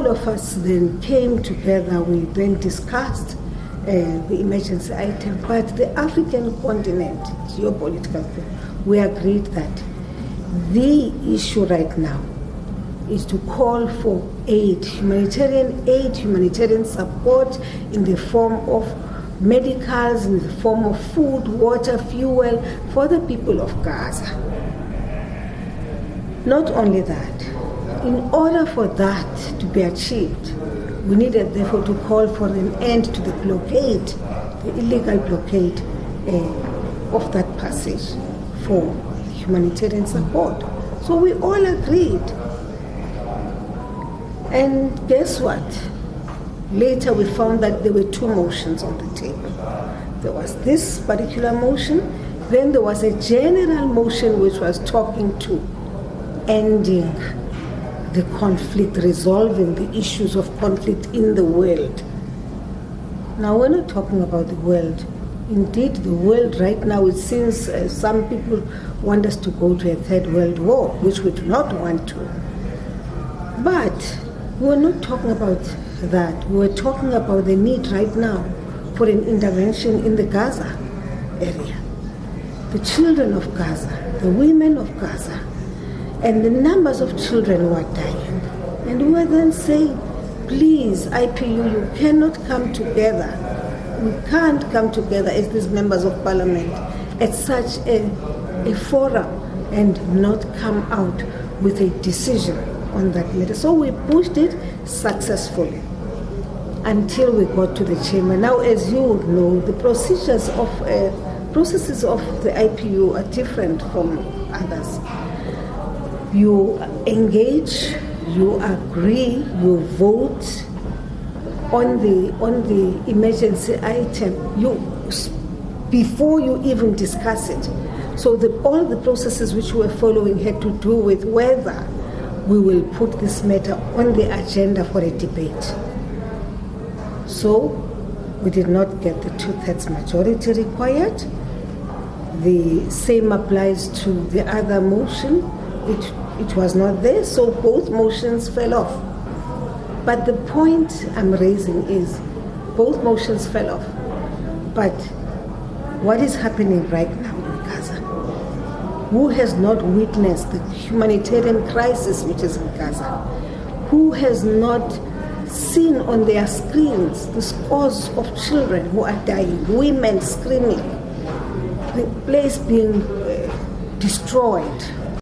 all of us then came together. We then discussed uh, the emergency item. But the African continent, geopolitical thing, we agreed that the issue right now is to call for aid, humanitarian aid, humanitarian support in the form of medicals, in the form of food, water, fuel for the people of Gaza. Not only that, in order for that to be achieved, we needed therefore to call for an end to the blockade, the illegal blockade uh, of that passage for humanitarian support. So we all agreed. And guess what? Later we found that there were two motions on the table. There was this particular motion, then there was a general motion which was talking to ending the conflict, resolving the issues of conflict in the world. Now, we're not talking about the world. Indeed, the world right now, it seems uh, some people want us to go to a third world war, which we do not want to. But we're not talking about that. We're talking about the need right now for an intervention in the Gaza area. The children of Gaza, the women of Gaza, and the numbers of children who are dying. And we were then saying, please, IPU, you cannot come together. We can't come together as these members of parliament at such a, a forum and not come out with a decision on that matter. So we pushed it successfully until we got to the chamber. Now, as you know, the procedures of uh, processes of the IPU are different from others you engage, you agree, you vote on the on the emergency item. You before you even discuss it. So the, all the processes which we were following had to do with whether we will put this matter on the agenda for a debate. So we did not get the two-thirds majority required. The same applies to the other motion. It it was not there, so both motions fell off. But the point I'm raising is both motions fell off. But what is happening right now in Gaza? Who has not witnessed the humanitarian crisis which is in Gaza? Who has not seen on their screens the scores of children who are dying, women screaming, the place being uh, destroyed?